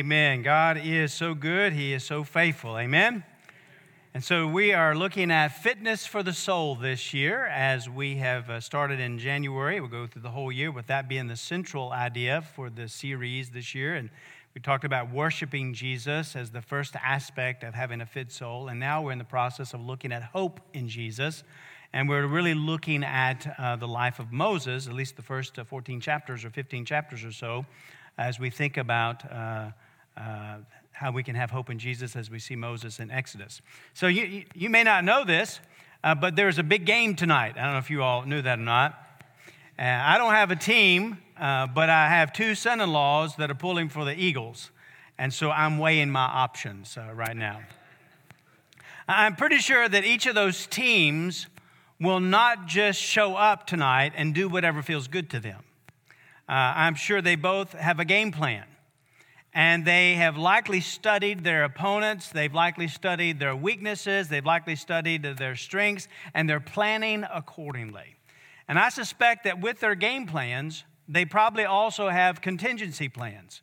Amen. God is so good. He is so faithful. Amen. And so we are looking at fitness for the soul this year as we have uh, started in January. We'll go through the whole year with that being the central idea for the series this year. And we talked about worshiping Jesus as the first aspect of having a fit soul. And now we're in the process of looking at hope in Jesus. And we're really looking at uh, the life of Moses, at least the first uh, 14 chapters or 15 chapters or so, as we think about. Uh, uh, how we can have hope in Jesus as we see Moses in Exodus. So you, you, may not know this, uh, but there's a big game tonight. I don't know if you all knew that or not. Uh, I don't have a team, uh, but I have two son in laws that are pulling for the Eagles. And so I'm weighing my options uh, right now. I'm pretty sure that each of those teams will not just show up tonight and do whatever feels good to them. I'm sure they both have a game plan and they have likely studied their opponents, they've likely studied their weaknesses, they've likely studied their strengths, and they're planning accordingly. And I suspect that with their game plans, they probably also have contingency plans.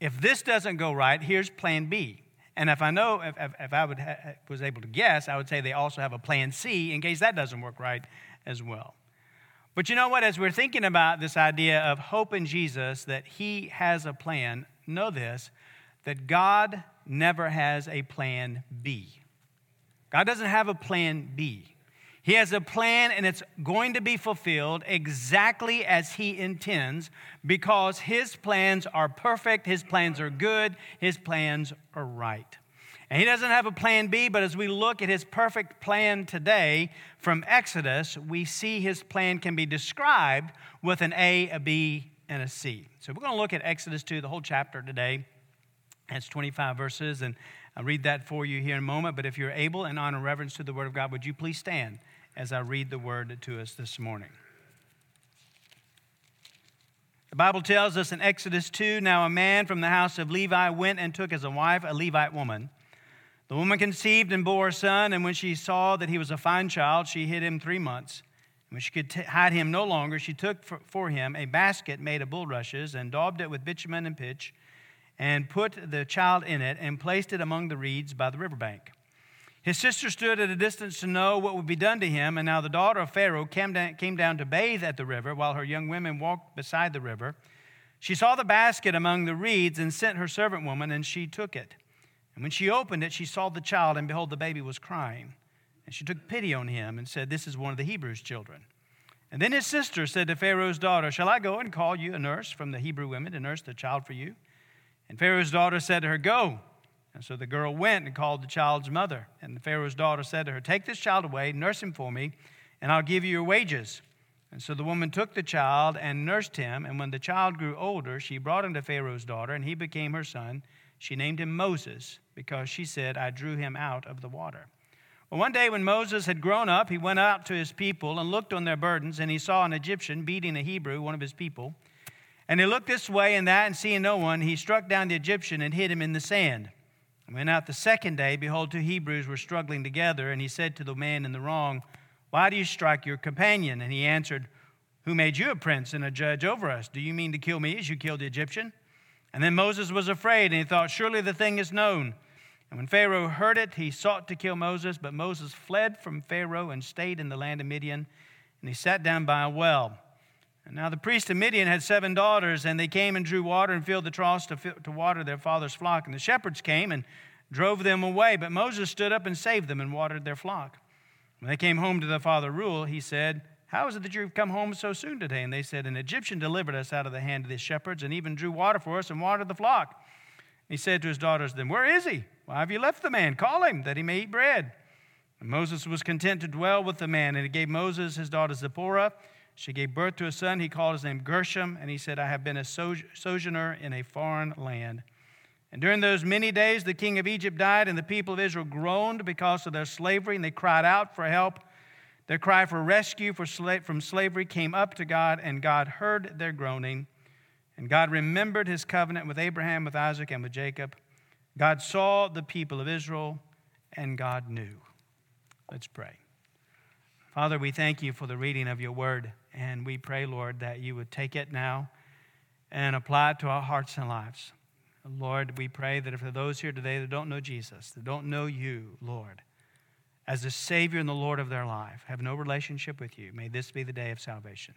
If this doesn't go right, here's plan B. And if I know, if, if, I would ha- was able to guess, I would say they also have a plan C in case that doesn't work right as well. But you know what? As we're thinking about this idea of hope in Jesus, that He has a plan, know this that God never has a plan B. God doesn't have a plan B. He has a plan and it's going to be fulfilled exactly as He intends because His plans are perfect, His plans are good, His plans are right. And He doesn't have a plan B, but as we look at His perfect plan today from Exodus, we see His plan can be described with an A, a B, and a a C. So we're going to look at Exodus 2, the whole chapter today. That's 25 verses, and I'll read that for you here in a moment. But if you're able and honor reverence to the Word of God, would you please stand as I read the Word to us this morning? The Bible tells us in Exodus 2 Now a man from the house of Levi went and took as a wife a Levite woman. The woman conceived and bore a son, and when she saw that he was a fine child, she hid him three months. When she could t- hide him no longer, she took for, for him a basket made of bulrushes and daubed it with bitumen and pitch, and put the child in it and placed it among the reeds by the riverbank. His sister stood at a distance to know what would be done to him, and now the daughter of Pharaoh came down, came down to bathe at the river while her young women walked beside the river. She saw the basket among the reeds and sent her servant woman, and she took it. And when she opened it, she saw the child, and behold, the baby was crying. And she took pity on him and said, This is one of the Hebrews' children. And then his sister said to Pharaoh's daughter, Shall I go and call you a nurse from the Hebrew women to nurse the child for you? And Pharaoh's daughter said to her, Go. And so the girl went and called the child's mother. And Pharaoh's daughter said to her, Take this child away, nurse him for me, and I'll give you your wages. And so the woman took the child and nursed him. And when the child grew older, she brought him to Pharaoh's daughter, and he became her son. She named him Moses, because she said, I drew him out of the water. Well, one day when Moses had grown up, he went out to his people and looked on their burdens, and he saw an Egyptian beating a Hebrew, one of his people. And he looked this way and that, and seeing no one, he struck down the Egyptian and hid him in the sand. And went out the second day, behold, two Hebrews were struggling together, and he said to the man in the wrong, Why do you strike your companion? And he answered, Who made you a prince and a judge over us? Do you mean to kill me as you killed the Egyptian? And then Moses was afraid, and he thought, Surely the thing is known. And when Pharaoh heard it, he sought to kill Moses, but Moses fled from Pharaoh and stayed in the land of Midian, and he sat down by a well. And now the priest of Midian had seven daughters, and they came and drew water and filled the troughs to, to water their father's flock. And the shepherds came and drove them away, but Moses stood up and saved them and watered their flock. When they came home to their father Reuel, he said, How is it that you've come home so soon today? And they said, An Egyptian delivered us out of the hand of the shepherds, and even drew water for us and watered the flock. He said to his daughters, Then where is he? Why have you left the man? Call him, that he may eat bread. And Moses was content to dwell with the man, and he gave Moses his daughter Zipporah. She gave birth to a son. He called his name Gershom, and he said, I have been a sojourner in a foreign land. And during those many days, the king of Egypt died, and the people of Israel groaned because of their slavery, and they cried out for help. Their cry for rescue from slavery came up to God, and God heard their groaning. And God remembered his covenant with Abraham, with Isaac, and with Jacob. God saw the people of Israel, and God knew. Let's pray. Father, we thank you for the reading of your word, and we pray, Lord, that you would take it now and apply it to our hearts and lives. Lord, we pray that for those here today that don't know Jesus, that don't know you, Lord, as the Savior and the Lord of their life, have no relationship with you, may this be the day of salvation.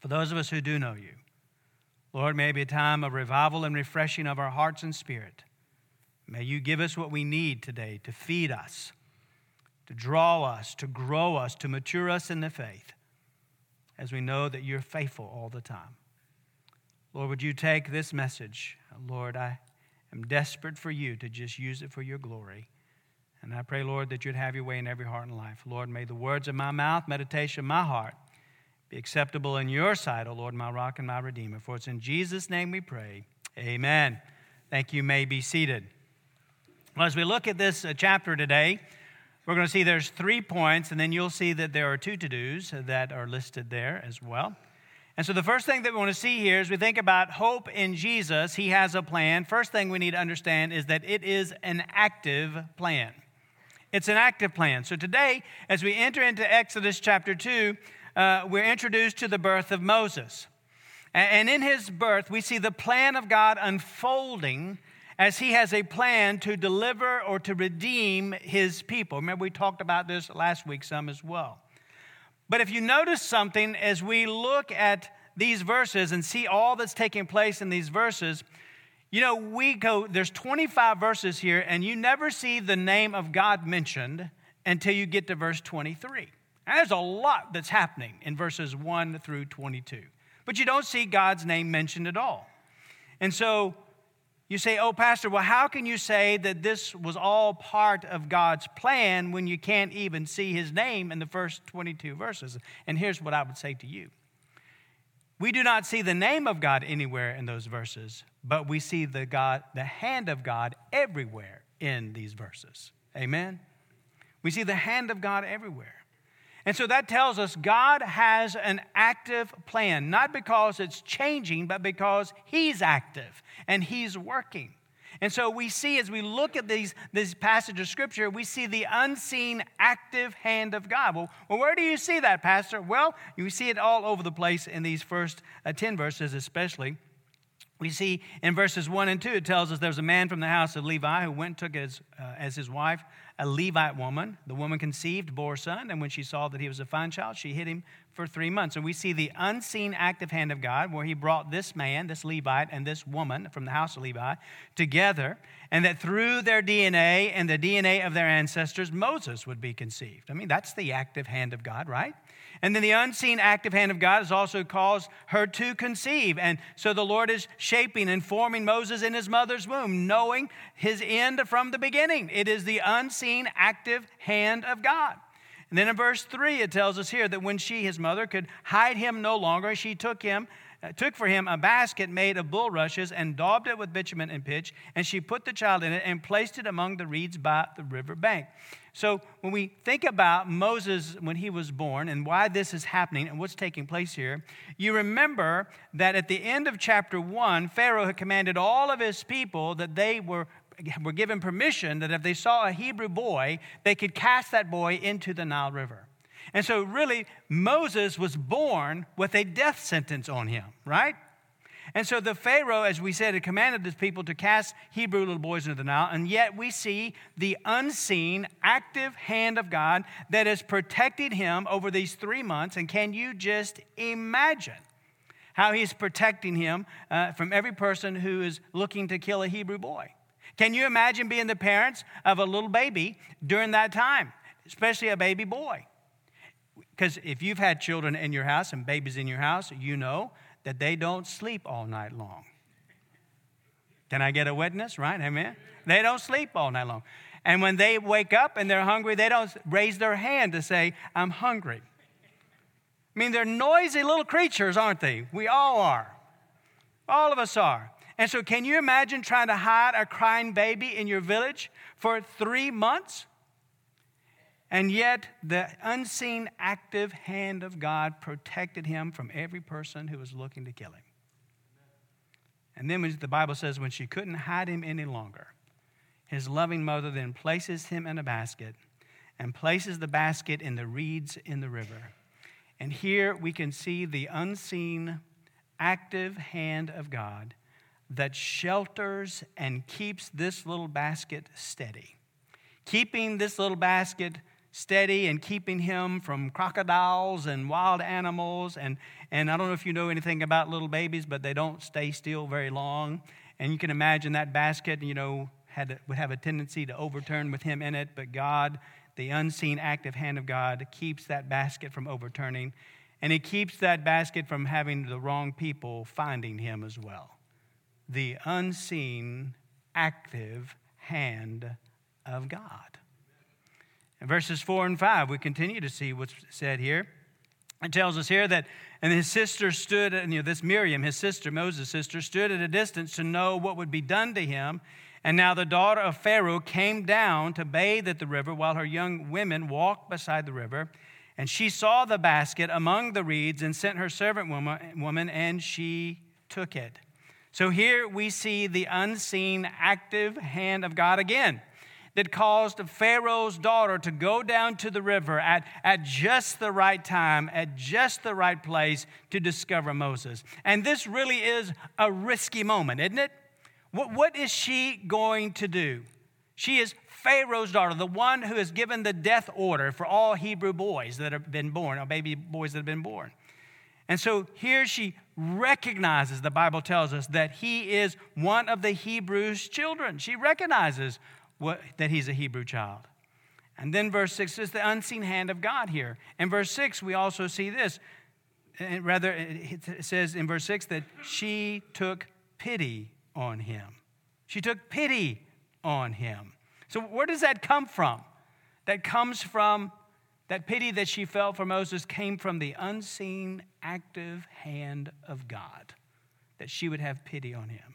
For those of us who do know you, Lord, may it be a time of revival and refreshing of our hearts and spirit. May you give us what we need today to feed us, to draw us, to grow us, to mature us in the faith, as we know that you're faithful all the time. Lord, would you take this message? Lord, I am desperate for you to just use it for your glory. And I pray, Lord, that you'd have your way in every heart and life. Lord, may the words of my mouth, meditation of my heart, be acceptable in your sight, O Lord, my rock and my redeemer. For it's in Jesus' name we pray. Amen. Thank you. May be seated. Well, as we look at this uh, chapter today, we're going to see there's three points, and then you'll see that there are two to dos that are listed there as well. And so, the first thing that we want to see here is we think about hope in Jesus. He has a plan. First thing we need to understand is that it is an active plan. It's an active plan. So, today, as we enter into Exodus chapter 2, uh, we're introduced to the birth of Moses. And in his birth, we see the plan of God unfolding as he has a plan to deliver or to redeem his people. Remember, we talked about this last week some as well. But if you notice something as we look at these verses and see all that's taking place in these verses, you know, we go, there's 25 verses here, and you never see the name of God mentioned until you get to verse 23. There's a lot that's happening in verses 1 through 22. But you don't see God's name mentioned at all. And so you say, oh, Pastor, well, how can you say that this was all part of God's plan when you can't even see his name in the first 22 verses? And here's what I would say to you We do not see the name of God anywhere in those verses, but we see the, God, the hand of God everywhere in these verses. Amen? We see the hand of God everywhere. And so that tells us God has an active plan, not because it's changing, but because He's active and He's working. And so we see as we look at these, this passage of Scripture, we see the unseen, active hand of God. Well, well, where do you see that, Pastor? Well, you see it all over the place in these first uh, 10 verses, especially. We see in verses 1 and 2, it tells us there was a man from the house of Levi who went and took as, uh, as his wife a Levite woman. The woman conceived, bore a son, and when she saw that he was a fine child, she hid him for three months. And we see the unseen active hand of God where he brought this man, this Levite, and this woman from the house of Levi together, and that through their DNA and the DNA of their ancestors, Moses would be conceived. I mean, that's the active hand of God, right? And then the unseen active hand of God has also caused her to conceive. And so the Lord is shaping and forming Moses in his mother's womb, knowing his end from the beginning. It is the unseen active hand of God. And then in verse 3, it tells us here that when she, his mother, could hide him no longer, she took him uh, took for him a basket made of bulrushes and daubed it with bitumen and pitch, and she put the child in it and placed it among the reeds by the river bank. So when we think about Moses when he was born and why this is happening and what's taking place here, you remember that at the end of chapter 1, Pharaoh had commanded all of his people that they were were given permission that if they saw a Hebrew boy, they could cast that boy into the Nile River. And so, really, Moses was born with a death sentence on him, right? And so the Pharaoh, as we said, had commanded his people to cast Hebrew little boys into the Nile, and yet we see the unseen, active hand of God that has protected him over these three months. And can you just imagine how he's protecting him uh, from every person who is looking to kill a Hebrew boy? Can you imagine being the parents of a little baby during that time, especially a baby boy? Because if you've had children in your house and babies in your house, you know that they don't sleep all night long. Can I get a witness? Right? Amen. They don't sleep all night long. And when they wake up and they're hungry, they don't raise their hand to say, I'm hungry. I mean, they're noisy little creatures, aren't they? We all are. All of us are. And so, can you imagine trying to hide a crying baby in your village for three months? And yet, the unseen, active hand of God protected him from every person who was looking to kill him. And then the Bible says, when she couldn't hide him any longer, his loving mother then places him in a basket and places the basket in the reeds in the river. And here we can see the unseen, active hand of God that shelters and keeps this little basket steady. Keeping this little basket steady and keeping him from crocodiles and wild animals. And, and I don't know if you know anything about little babies, but they don't stay still very long. And you can imagine that basket, you know, had, would have a tendency to overturn with him in it, but God, the unseen active hand of God, keeps that basket from overturning. And he keeps that basket from having the wrong people finding him as well. The unseen active hand of God. In verses 4 and 5, we continue to see what's said here. It tells us here that, and his sister stood, and you know, this Miriam, his sister, Moses' sister, stood at a distance to know what would be done to him. And now the daughter of Pharaoh came down to bathe at the river while her young women walked beside the river. And she saw the basket among the reeds and sent her servant woman, and she took it. So here we see the unseen, active hand of God again that caused Pharaoh's daughter to go down to the river at, at just the right time, at just the right place to discover Moses. And this really is a risky moment, isn't it? What, what is she going to do? She is Pharaoh's daughter, the one who has given the death order for all Hebrew boys that have been born, or baby boys that have been born. And so here she recognizes, the Bible tells us, that he is one of the Hebrews' children. She recognizes what, that he's a Hebrew child. And then verse 6 is the unseen hand of God here. In verse 6, we also see this. And rather, it says in verse 6 that she took pity on him. She took pity on him. So, where does that come from? That comes from that pity that she felt for Moses came from the unseen, active hand of God, that she would have pity on him.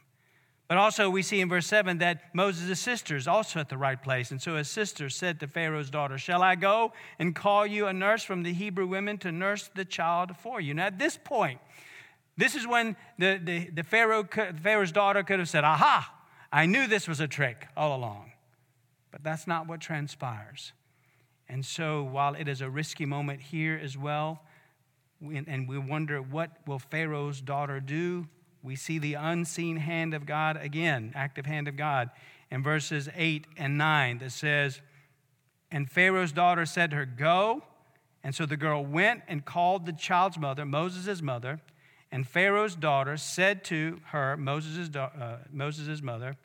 But also, we see in verse 7 that Moses' sister is also at the right place. And so his sister said to Pharaoh's daughter, Shall I go and call you a nurse from the Hebrew women to nurse the child for you? Now, at this point, this is when the, the, the Pharaoh, Pharaoh's daughter could have said, Aha, I knew this was a trick all along. But that's not what transpires. And so, while it is a risky moment here as well, and we wonder what will Pharaoh's daughter do, we see the unseen hand of God again, active hand of God, in verses 8 and 9 that says, And Pharaoh's daughter said to her, Go. And so the girl went and called the child's mother, Moses' mother. And Pharaoh's daughter said to her, Moses' uh, Moses' mother,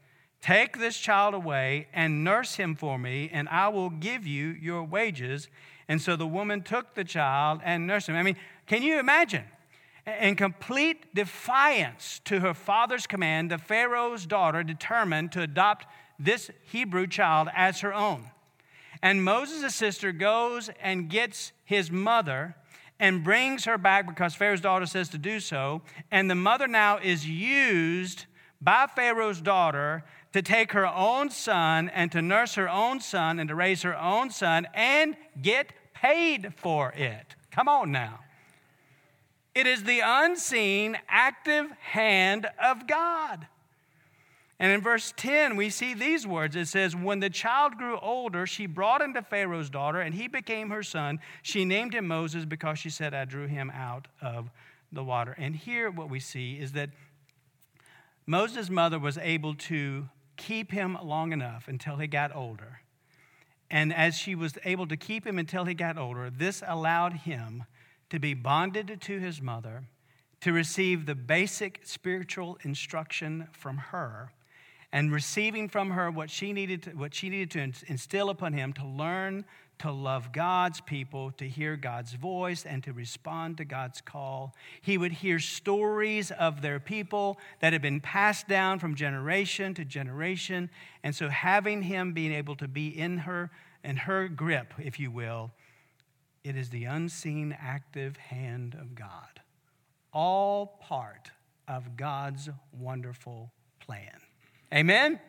Take this child away and nurse him for me, and I will give you your wages. And so the woman took the child and nursed him. I mean, can you imagine? In complete defiance to her father's command, the Pharaoh's daughter determined to adopt this Hebrew child as her own. And Moses' sister goes and gets his mother and brings her back because Pharaoh's daughter says to do so. And the mother now is used by Pharaoh's daughter to take her own son and to nurse her own son and to raise her own son and get paid for it. Come on now. It is the unseen, active hand of God. And in verse 10, we see these words. It says, When the child grew older, she brought him to Pharaoh's daughter, and he became her son. She named him Moses because she said, I drew him out of the water. And here, what we see is that Moses' mother was able to keep him long enough until he got older. And as she was able to keep him until he got older, this allowed him to be bonded to his mother, to receive the basic spiritual instruction from her, and receiving from her what she needed to, what she needed to instill upon him to learn to love God's people, to hear God's voice, and to respond to God's call. He would hear stories of their people that had been passed down from generation to generation. And so having him being able to be in her in her grip, if you will, it is the unseen, active hand of God. All part of God's wonderful plan. Amen?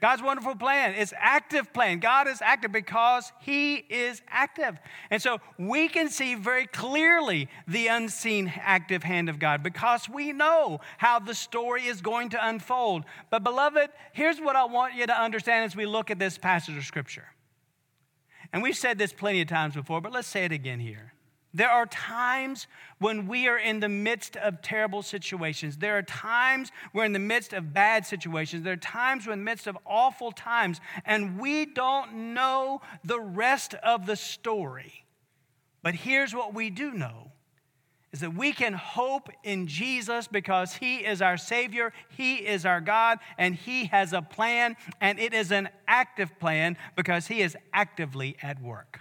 God's wonderful plan. It's active plan. God is active because He is active. And so we can see very clearly the unseen active hand of God because we know how the story is going to unfold. But, beloved, here's what I want you to understand as we look at this passage of Scripture. And we've said this plenty of times before, but let's say it again here. There are times when we are in the midst of terrible situations. There are times we're in the midst of bad situations. There are times we're in the midst of awful times, and we don't know the rest of the story. But here's what we do know is that we can hope in Jesus because He is our Savior, He is our God, and He has a plan, and it is an active plan because He is actively at work.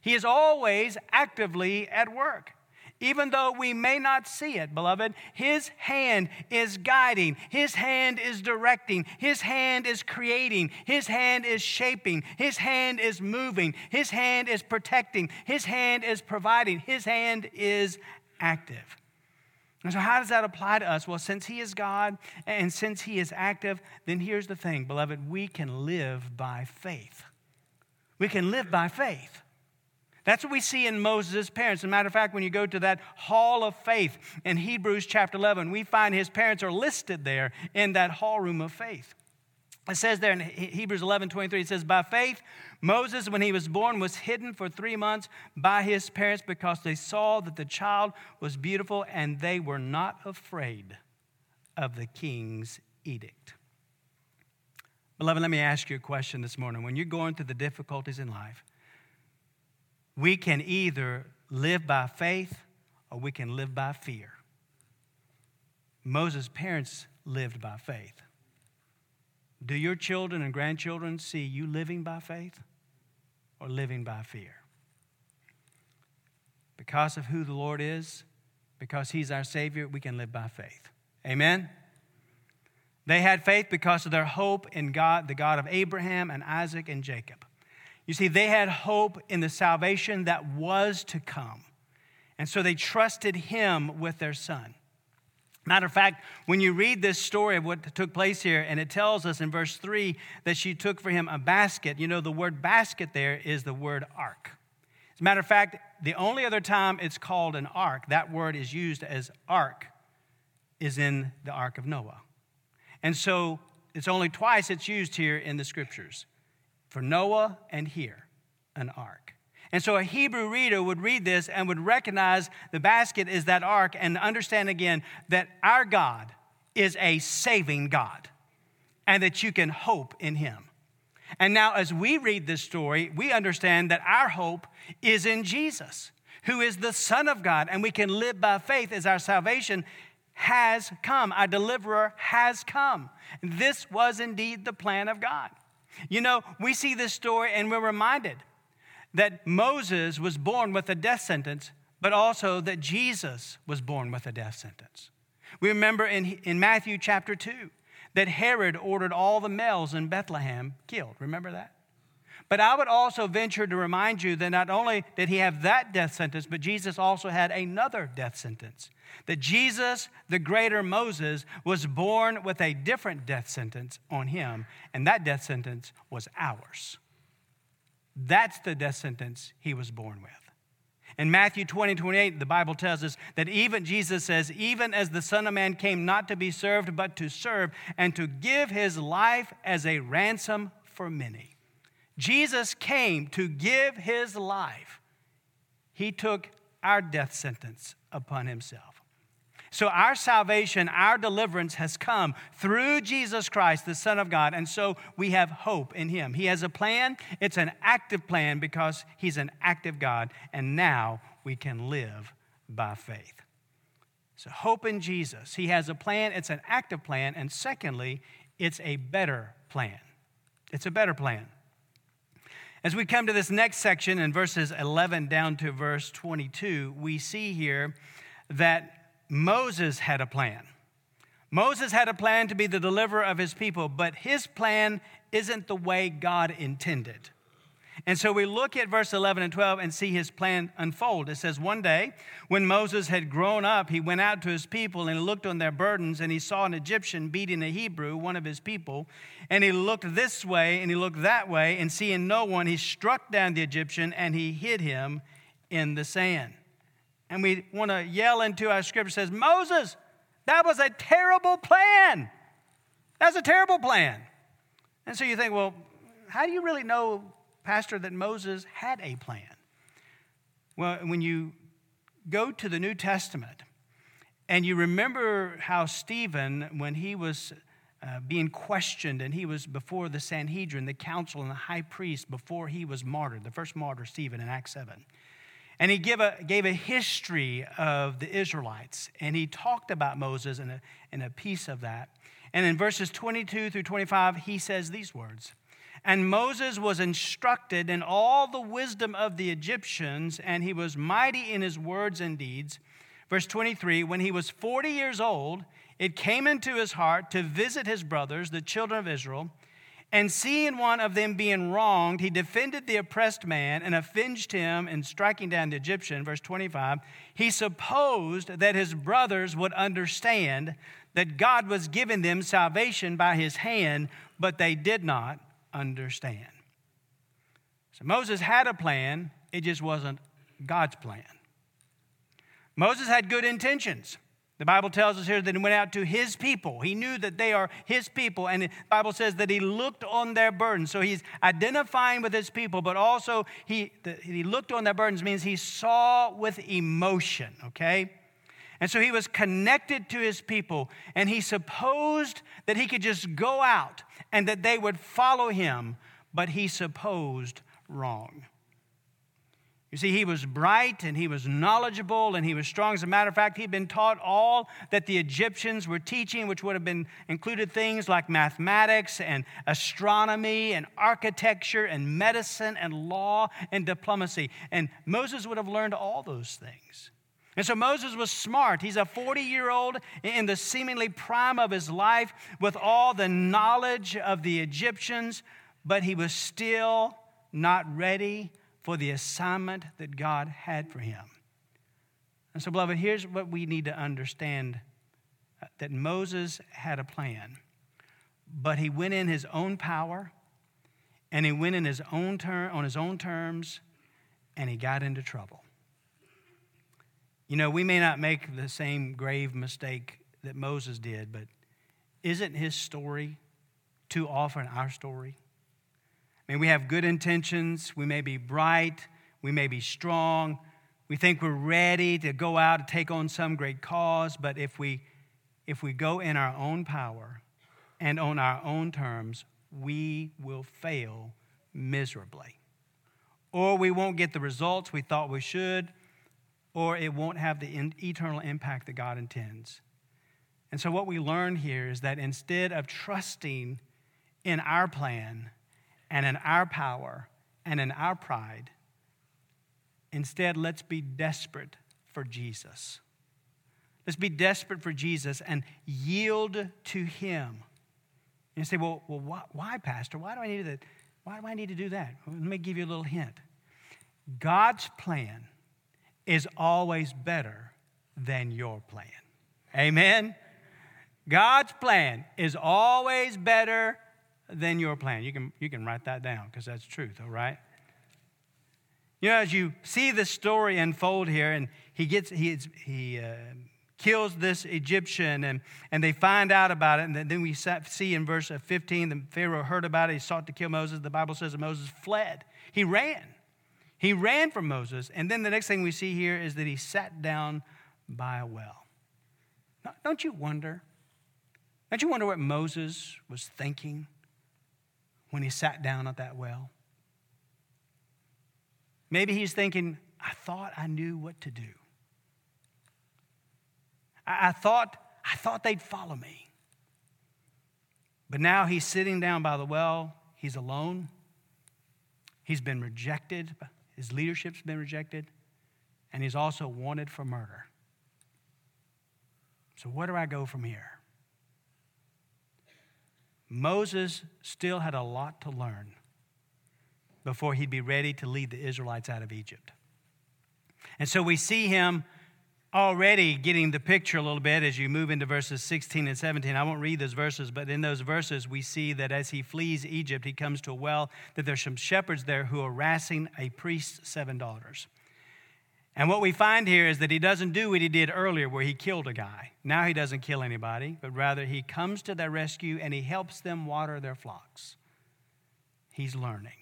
He is always actively at work. Even though we may not see it, beloved, His hand is guiding, His hand is directing, His hand is creating, His hand is shaping, His hand is moving, His hand is protecting, His hand is providing, His hand is active. And so, how does that apply to us? Well, since He is God and since He is active, then here's the thing, beloved, we can live by faith. We can live by faith. That's what we see in Moses' parents. As a matter of fact, when you go to that hall of faith in Hebrews chapter 11, we find his parents are listed there in that hall room of faith. It says there in Hebrews 11 23, it says, By faith, Moses, when he was born, was hidden for three months by his parents because they saw that the child was beautiful and they were not afraid of the king's edict. Beloved, let me ask you a question this morning. When you're going through the difficulties in life, we can either live by faith or we can live by fear. Moses' parents lived by faith. Do your children and grandchildren see you living by faith or living by fear? Because of who the Lord is, because He's our Savior, we can live by faith. Amen? They had faith because of their hope in God, the God of Abraham and Isaac and Jacob. You see, they had hope in the salvation that was to come. And so they trusted Him with their son. Matter of fact, when you read this story of what took place here, and it tells us in verse 3 that she took for him a basket, you know, the word basket there is the word ark. As a matter of fact, the only other time it's called an ark, that word is used as ark, is in the ark of Noah. And so it's only twice it's used here in the scriptures for Noah and here, an ark. And so a Hebrew reader would read this and would recognize the basket is that ark and understand again that our God is a saving God and that you can hope in him. And now, as we read this story, we understand that our hope is in Jesus, who is the Son of God, and we can live by faith as our salvation has come. Our deliverer has come. This was indeed the plan of God. You know, we see this story and we're reminded that Moses was born with a death sentence, but also that Jesus was born with a death sentence. We remember in, in Matthew chapter 2 that Herod ordered all the males in Bethlehem killed. Remember that? But I would also venture to remind you that not only did he have that death sentence, but Jesus also had another death sentence. That Jesus, the greater Moses, was born with a different death sentence on him, and that death sentence was ours. That's the death sentence he was born with. In Matthew 20, 28, the Bible tells us that even Jesus says, even as the Son of Man came not to be served, but to serve, and to give his life as a ransom for many. Jesus came to give his life. He took our death sentence upon himself. So, our salvation, our deliverance has come through Jesus Christ, the Son of God. And so we have hope in Him. He has a plan. It's an active plan because He's an active God. And now we can live by faith. So, hope in Jesus. He has a plan. It's an active plan. And secondly, it's a better plan. It's a better plan. As we come to this next section in verses 11 down to verse 22, we see here that Moses had a plan. Moses had a plan to be the deliverer of his people, but his plan isn't the way God intended. And so we look at verse 11 and 12 and see his plan unfold. It says, One day, when Moses had grown up, he went out to his people and looked on their burdens, and he saw an Egyptian beating a Hebrew, one of his people. And he looked this way and he looked that way, and seeing no one, he struck down the Egyptian and he hid him in the sand and we want to yell into our scripture says, Moses, that was a terrible plan. That's a terrible plan. And so you think, well, how do you really know, Pastor, that Moses had a plan? Well, when you go to the New Testament and you remember how Stephen, when he was uh, being questioned and he was before the Sanhedrin, the council, and the high priest before he was martyred, the first martyr, Stephen, in Acts 7. And he gave a, gave a history of the Israelites, and he talked about Moses and a, and a piece of that. And in verses 22 through 25, he says these words And Moses was instructed in all the wisdom of the Egyptians, and he was mighty in his words and deeds. Verse 23 When he was 40 years old, it came into his heart to visit his brothers, the children of Israel and seeing one of them being wronged, he defended the oppressed man and avenged him in striking down the Egyptian. Verse 25. He supposed that his brothers would understand that God was giving them salvation by his hand, but they did not understand. So Moses had a plan, it just wasn't God's plan. Moses had good intentions. The Bible tells us here that he went out to his people. He knew that they are his people, and the Bible says that he looked on their burdens. So he's identifying with his people, but also he, the, he looked on their burdens means he saw with emotion, okay? And so he was connected to his people, and he supposed that he could just go out and that they would follow him, but he supposed wrong. You see, he was bright and he was knowledgeable and he was strong. As a matter of fact, he'd been taught all that the Egyptians were teaching, which would have been included things like mathematics and astronomy and architecture and medicine and law and diplomacy. And Moses would have learned all those things. And so Moses was smart. He's a 40 year old in the seemingly prime of his life with all the knowledge of the Egyptians, but he was still not ready for the assignment that God had for him. And so, beloved, here's what we need to understand uh, that Moses had a plan, but he went in his own power and he went in his own term, on his own terms and he got into trouble. You know, we may not make the same grave mistake that Moses did, but isn't his story too often our story? I mean, we have good intentions. We may be bright. We may be strong. We think we're ready to go out and take on some great cause. But if we, if we go in our own power and on our own terms, we will fail miserably. Or we won't get the results we thought we should, or it won't have the eternal impact that God intends. And so, what we learn here is that instead of trusting in our plan, and in our power and in our pride. Instead, let's be desperate for Jesus. Let's be desperate for Jesus and yield to Him. And you say, well, well why, why, Pastor? Why do I need to, why do I need to do that? Let me give you a little hint. God's plan is always better than your plan. Amen? God's plan is always better than your plan. You can, you can write that down because that's truth, all right? You know, as you see the story unfold here, and he gets, he, he uh, kills this Egyptian, and, and they find out about it. And then we see in verse 15, the Pharaoh heard about it. He sought to kill Moses. The Bible says that Moses fled. He ran. He ran from Moses. And then the next thing we see here is that he sat down by a well. Now, don't you wonder? Don't you wonder what Moses was thinking? When he sat down at that well. Maybe he's thinking, I thought I knew what to do. I, I thought, I thought they'd follow me. But now he's sitting down by the well. He's alone. He's been rejected. His leadership's been rejected. And he's also wanted for murder. So, where do I go from here? Moses still had a lot to learn before he'd be ready to lead the Israelites out of Egypt. And so we see him already getting the picture a little bit as you move into verses 16 and 17. I won't read those verses, but in those verses, we see that as he flees Egypt, he comes to a well, that there's some shepherds there who are harassing a priest's seven daughters. And what we find here is that he doesn't do what he did earlier, where he killed a guy. Now he doesn't kill anybody, but rather he comes to their rescue and he helps them water their flocks. He's learning.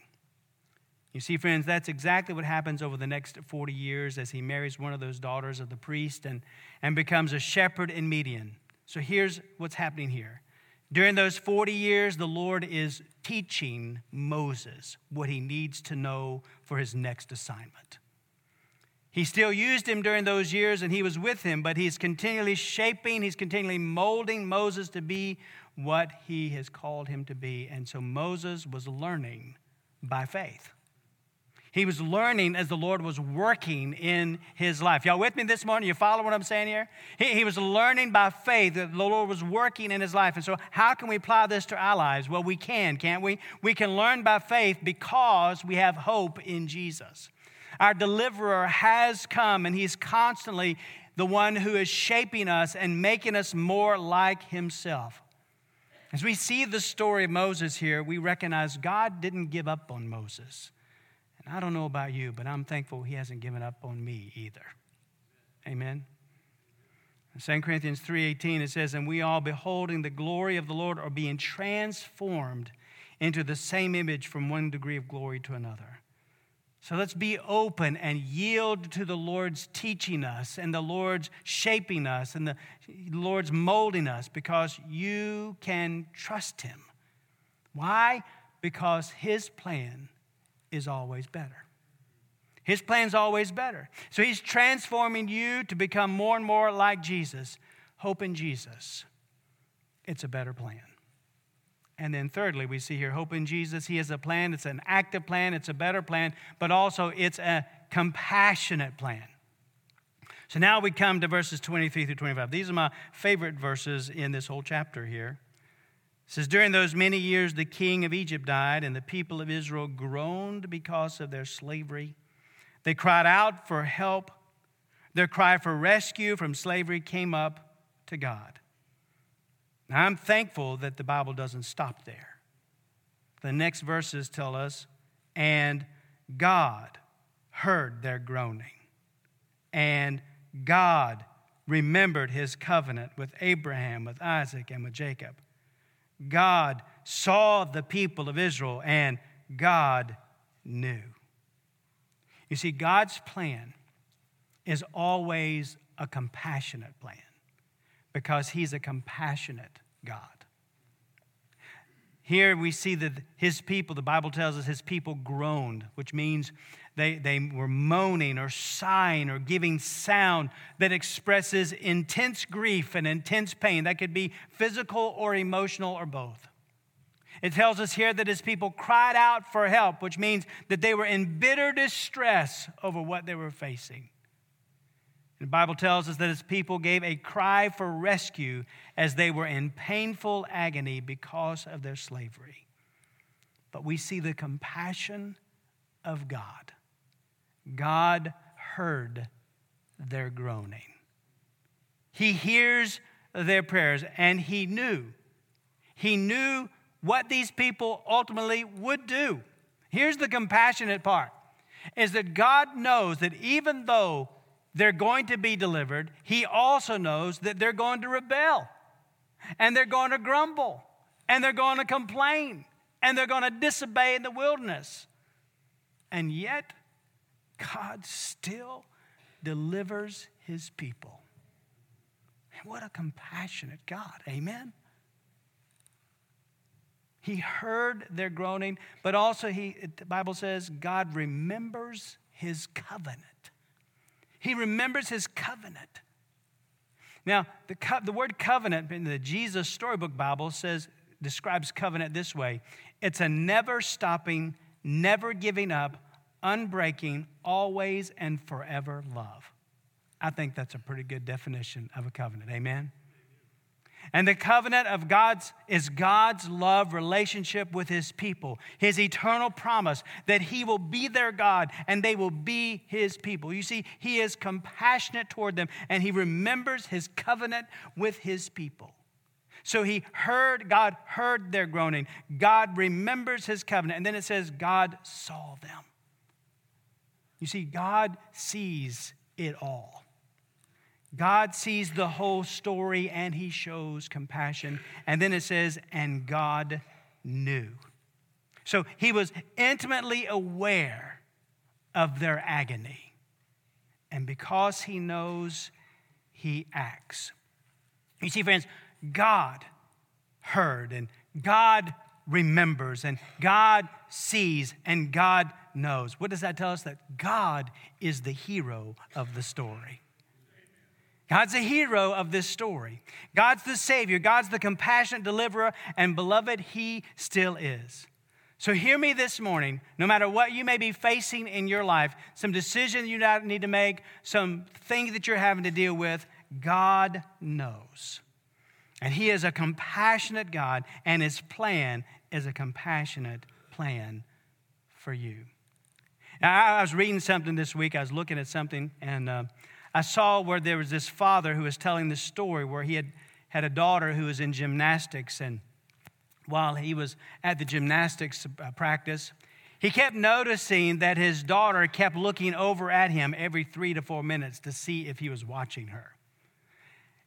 You see, friends, that's exactly what happens over the next 40 years as he marries one of those daughters of the priest and, and becomes a shepherd in Midian. So here's what's happening here. During those 40 years, the Lord is teaching Moses what he needs to know for his next assignment. He still used him during those years and he was with him, but he's continually shaping, he's continually molding Moses to be what he has called him to be. And so Moses was learning by faith. He was learning as the Lord was working in his life. Y'all with me this morning? You follow what I'm saying here? He, he was learning by faith that the Lord was working in his life. And so, how can we apply this to our lives? Well, we can, can't we? We can learn by faith because we have hope in Jesus. Our deliverer has come, and he's constantly the one who is shaping us and making us more like himself. As we see the story of Moses here, we recognize God didn't give up on Moses. And I don't know about you, but I'm thankful he hasn't given up on me either. Amen. In 2 Corinthians 3:18 it says, "And we all beholding the glory of the Lord are being transformed into the same image from one degree of glory to another." So let's be open and yield to the Lord's teaching us and the Lord's shaping us and the Lord's molding us because you can trust him. Why? Because his plan is always better. His plan's always better. So he's transforming you to become more and more like Jesus. Hope in Jesus. It's a better plan. And then, thirdly, we see here hope in Jesus. He has a plan. It's an active plan, it's a better plan, but also it's a compassionate plan. So now we come to verses 23 through 25. These are my favorite verses in this whole chapter here. It says, During those many years, the king of Egypt died, and the people of Israel groaned because of their slavery. They cried out for help. Their cry for rescue from slavery came up to God. Now, I'm thankful that the Bible doesn't stop there. The next verses tell us, and God heard their groaning, and God remembered his covenant with Abraham, with Isaac, and with Jacob. God saw the people of Israel and God knew. You see, God's plan is always a compassionate plan because He's a compassionate God. Here we see that His people, the Bible tells us His people groaned, which means they, they were moaning or sighing or giving sound that expresses intense grief and intense pain. That could be physical or emotional or both. It tells us here that his people cried out for help, which means that they were in bitter distress over what they were facing. The Bible tells us that his people gave a cry for rescue as they were in painful agony because of their slavery. But we see the compassion of God God heard their groaning. He hears their prayers, and He knew. He knew what these people ultimately would do. Here's the compassionate part is that God knows that even though they're going to be delivered, He also knows that they're going to rebel, and they're going to grumble, and they're going to complain, and they're going to disobey in the wilderness. And yet, God still delivers his people. And what a compassionate God. Amen. He heard their groaning, but also he the Bible says God remembers his covenant. He remembers his covenant. Now, the, co- the word covenant in the Jesus Storybook Bible says describes covenant this way. It's a never stopping, never giving up, unbreaking, always and forever love. I think that's a pretty good definition of a covenant. Amen. And the covenant of God's is God's love relationship with his people, his eternal promise that he will be their God and they will be his people. You see, he is compassionate toward them and he remembers his covenant with his people. So he heard, God heard their groaning. God remembers his covenant. And then it says, God saw them. You see, God sees it all. God sees the whole story and he shows compassion. And then it says, and God knew. So he was intimately aware of their agony. And because he knows, he acts. You see, friends, God heard and God remembers and God sees and God knows. What does that tell us? That God is the hero of the story. God's the hero of this story. God's the Savior. God's the compassionate deliverer. And beloved, He still is. So hear me this morning. No matter what you may be facing in your life, some decision you need to make, some thing that you're having to deal with, God knows. And He is a compassionate God, and His plan is a compassionate plan for you. Now, I was reading something this week. I was looking at something, and uh, I saw where there was this father who was telling this story where he had had a daughter who was in gymnastics, and while he was at the gymnastics uh, practice, he kept noticing that his daughter kept looking over at him every three to four minutes to see if he was watching her.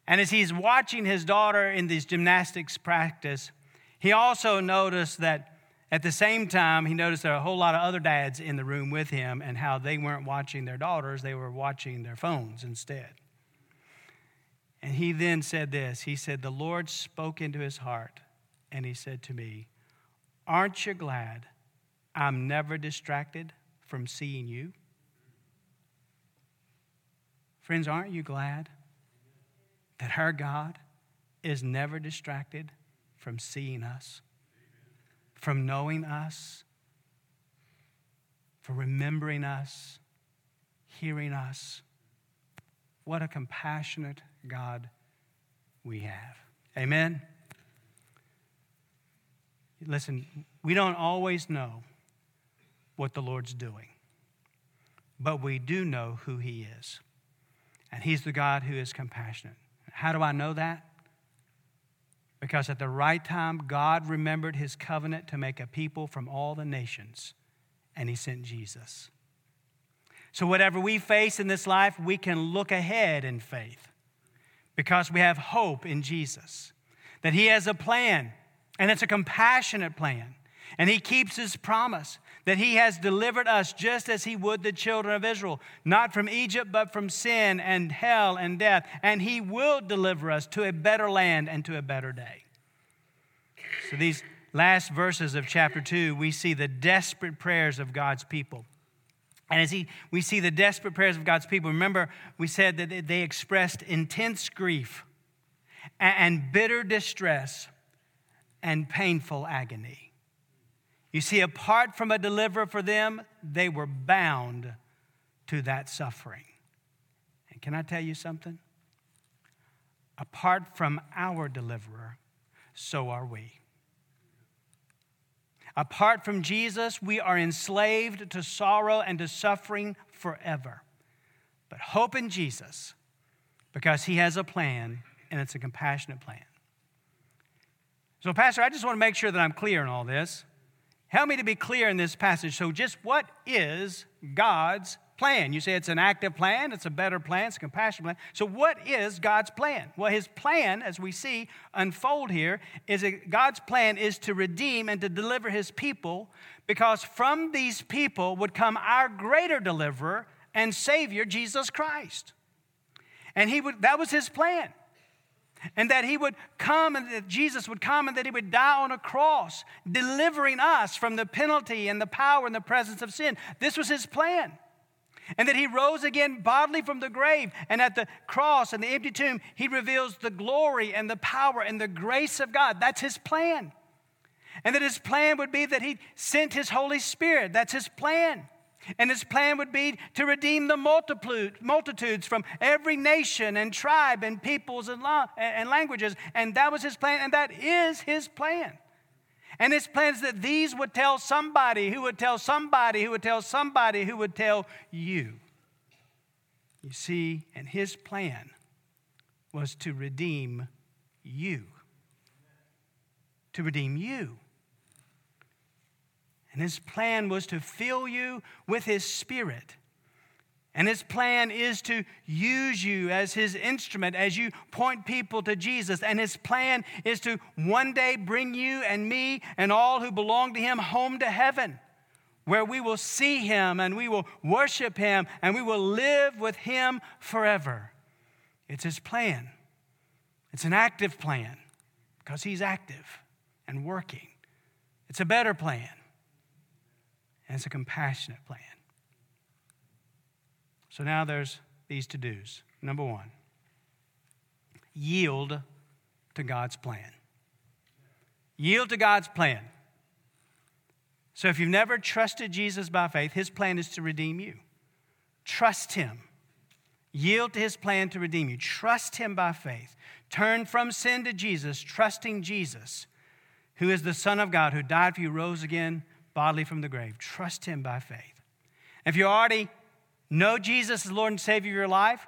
And as he's watching his daughter in this gymnastics practice, he also noticed that at the same time, he noticed there a whole lot of other dads in the room with him and how they weren't watching their daughters, they were watching their phones instead. And he then said this He said, The Lord spoke into his heart and he said to me, Aren't you glad I'm never distracted from seeing you? Friends, aren't you glad that our God is never distracted from seeing us, from knowing us, for remembering us, hearing us? What a compassionate God we have. Amen. Listen, we don't always know what the Lord's doing, but we do know who He is. And He's the God who is compassionate. How do I know that? Because at the right time, God remembered His covenant to make a people from all the nations, and He sent Jesus. So, whatever we face in this life, we can look ahead in faith because we have hope in Jesus, that He has a plan and it's a compassionate plan. And he keeps his promise that he has delivered us just as he would the children of Israel, not from Egypt, but from sin and hell and death. And he will deliver us to a better land and to a better day. So, these last verses of chapter 2, we see the desperate prayers of God's people. And as he, we see the desperate prayers of God's people, remember we said that they expressed intense grief and bitter distress and painful agony. You see, apart from a deliverer for them, they were bound to that suffering. And can I tell you something? Apart from our deliverer, so are we. Apart from Jesus, we are enslaved to sorrow and to suffering forever. But hope in Jesus because he has a plan, and it's a compassionate plan. So, Pastor, I just want to make sure that I'm clear in all this. Help me to be clear in this passage. So, just what is God's plan? You say it's an active plan, it's a better plan, it's a compassionate plan. So, what is God's plan? Well, His plan, as we see unfold here, is that God's plan is to redeem and to deliver His people because from these people would come our greater deliverer and Savior, Jesus Christ. And he would, that was His plan and that he would come and that Jesus would come and that he would die on a cross, delivering us from the penalty and the power and the presence of sin. This was his plan. And that he rose again bodily from the grave. And at the cross and the empty tomb, he reveals the glory and the power and the grace of God. That's his plan. And that his plan would be that he sent his Holy Spirit. That's his plan. And his plan would be to redeem the multitudes from every nation and tribe and peoples and, languages. And that was his plan, and that is his plan. And his plan is that these would tell somebody who would tell somebody who would tell somebody who would tell you. You see, and his plan was to redeem you. To redeem you. And his plan was to fill you with his spirit And his plan is to use you as his instrument as you point people to Jesus. And his plan is to one day bring you and me and all who belong to him home to heaven, where we will see him and we will worship him and we will live with him forever. It's his plan. It's an active plan because he's active and working. It's a better plan. And it's a compassionate plan. So now there's these to dos. Number one, yield to God's plan. Yield to God's plan. So if you've never trusted Jesus by faith, his plan is to redeem you. Trust him. Yield to his plan to redeem you. Trust him by faith. Turn from sin to Jesus, trusting Jesus, who is the Son of God, who died for you, rose again bodily from the grave. Trust him by faith. If you already know Jesus as Lord and Savior of your life,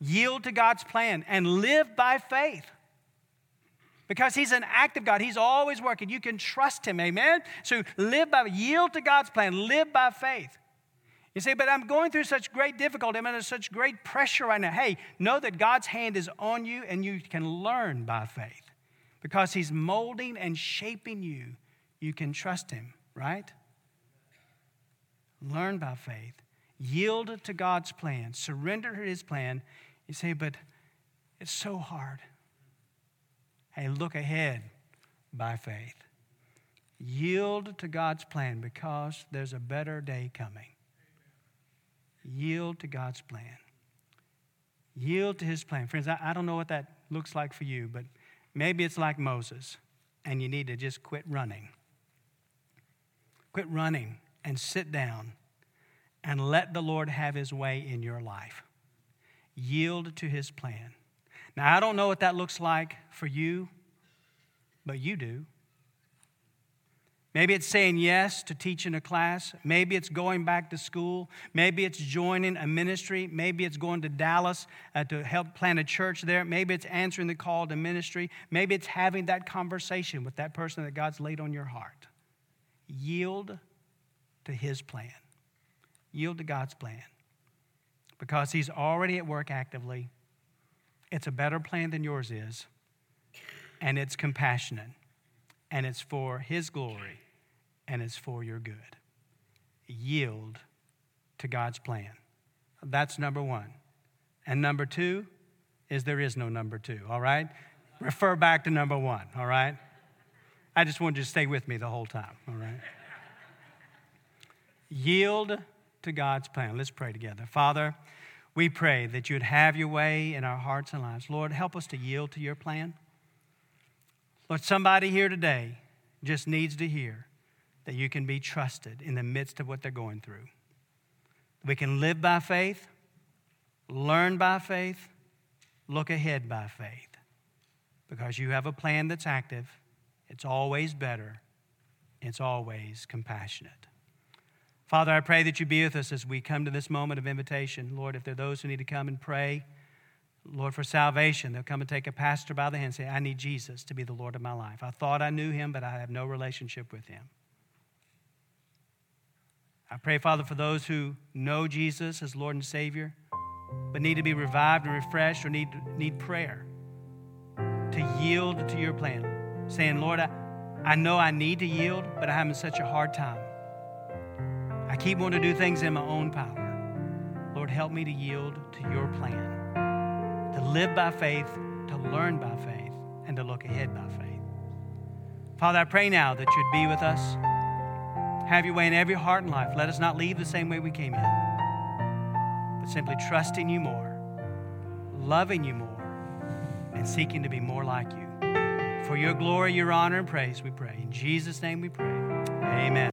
yield to God's plan and live by faith. Because he's an active God. He's always working. You can trust him. Amen? So live by yield to God's plan. Live by faith. You say, but I'm going through such great difficulty. I'm under such great pressure right now. Hey, know that God's hand is on you and you can learn by faith. Because he's molding and shaping you. You can trust him, right? Learn by faith. Yield to God's plan. Surrender to his plan. You say, but it's so hard. Hey, look ahead by faith. Yield to God's plan because there's a better day coming. Yield to God's plan. Yield to his plan. Friends, I, I don't know what that looks like for you, but maybe it's like Moses, and you need to just quit running. Quit running and sit down and let the Lord have his way in your life. Yield to his plan. Now, I don't know what that looks like for you, but you do. Maybe it's saying yes to teaching a class. Maybe it's going back to school. Maybe it's joining a ministry. Maybe it's going to Dallas uh, to help plant a church there. Maybe it's answering the call to ministry. Maybe it's having that conversation with that person that God's laid on your heart. Yield to His plan. Yield to God's plan because He's already at work actively. It's a better plan than yours is, and it's compassionate, and it's for His glory, and it's for your good. Yield to God's plan. That's number one. And number two is there is no number two, all right? Refer back to number one, all right? I just wanted you to stay with me the whole time, all right? Yield to God's plan. Let's pray together. Father, we pray that you'd have your way in our hearts and lives. Lord, help us to yield to your plan. Lord, somebody here today just needs to hear that you can be trusted in the midst of what they're going through. We can live by faith, learn by faith, look ahead by faith. Because you have a plan that's active, it's always better, it's always compassionate. Father, I pray that you be with us as we come to this moment of invitation. Lord, if there are those who need to come and pray, Lord, for salvation, they'll come and take a pastor by the hand and say, I need Jesus to be the Lord of my life. I thought I knew him, but I have no relationship with him. I pray, Father, for those who know Jesus as Lord and Savior, but need to be revived and refreshed or need, need prayer to yield to your plan. Saying, Lord, I, I know I need to yield, but I'm having such a hard time. I keep wanting to do things in my own power. Lord, help me to yield to your plan, to live by faith, to learn by faith, and to look ahead by faith. Father, I pray now that you'd be with us. Have your way in every heart and life. Let us not leave the same way we came in, but simply trusting you more, loving you more, and seeking to be more like you. For your glory, your honor, and praise, we pray. In Jesus' name we pray. Amen.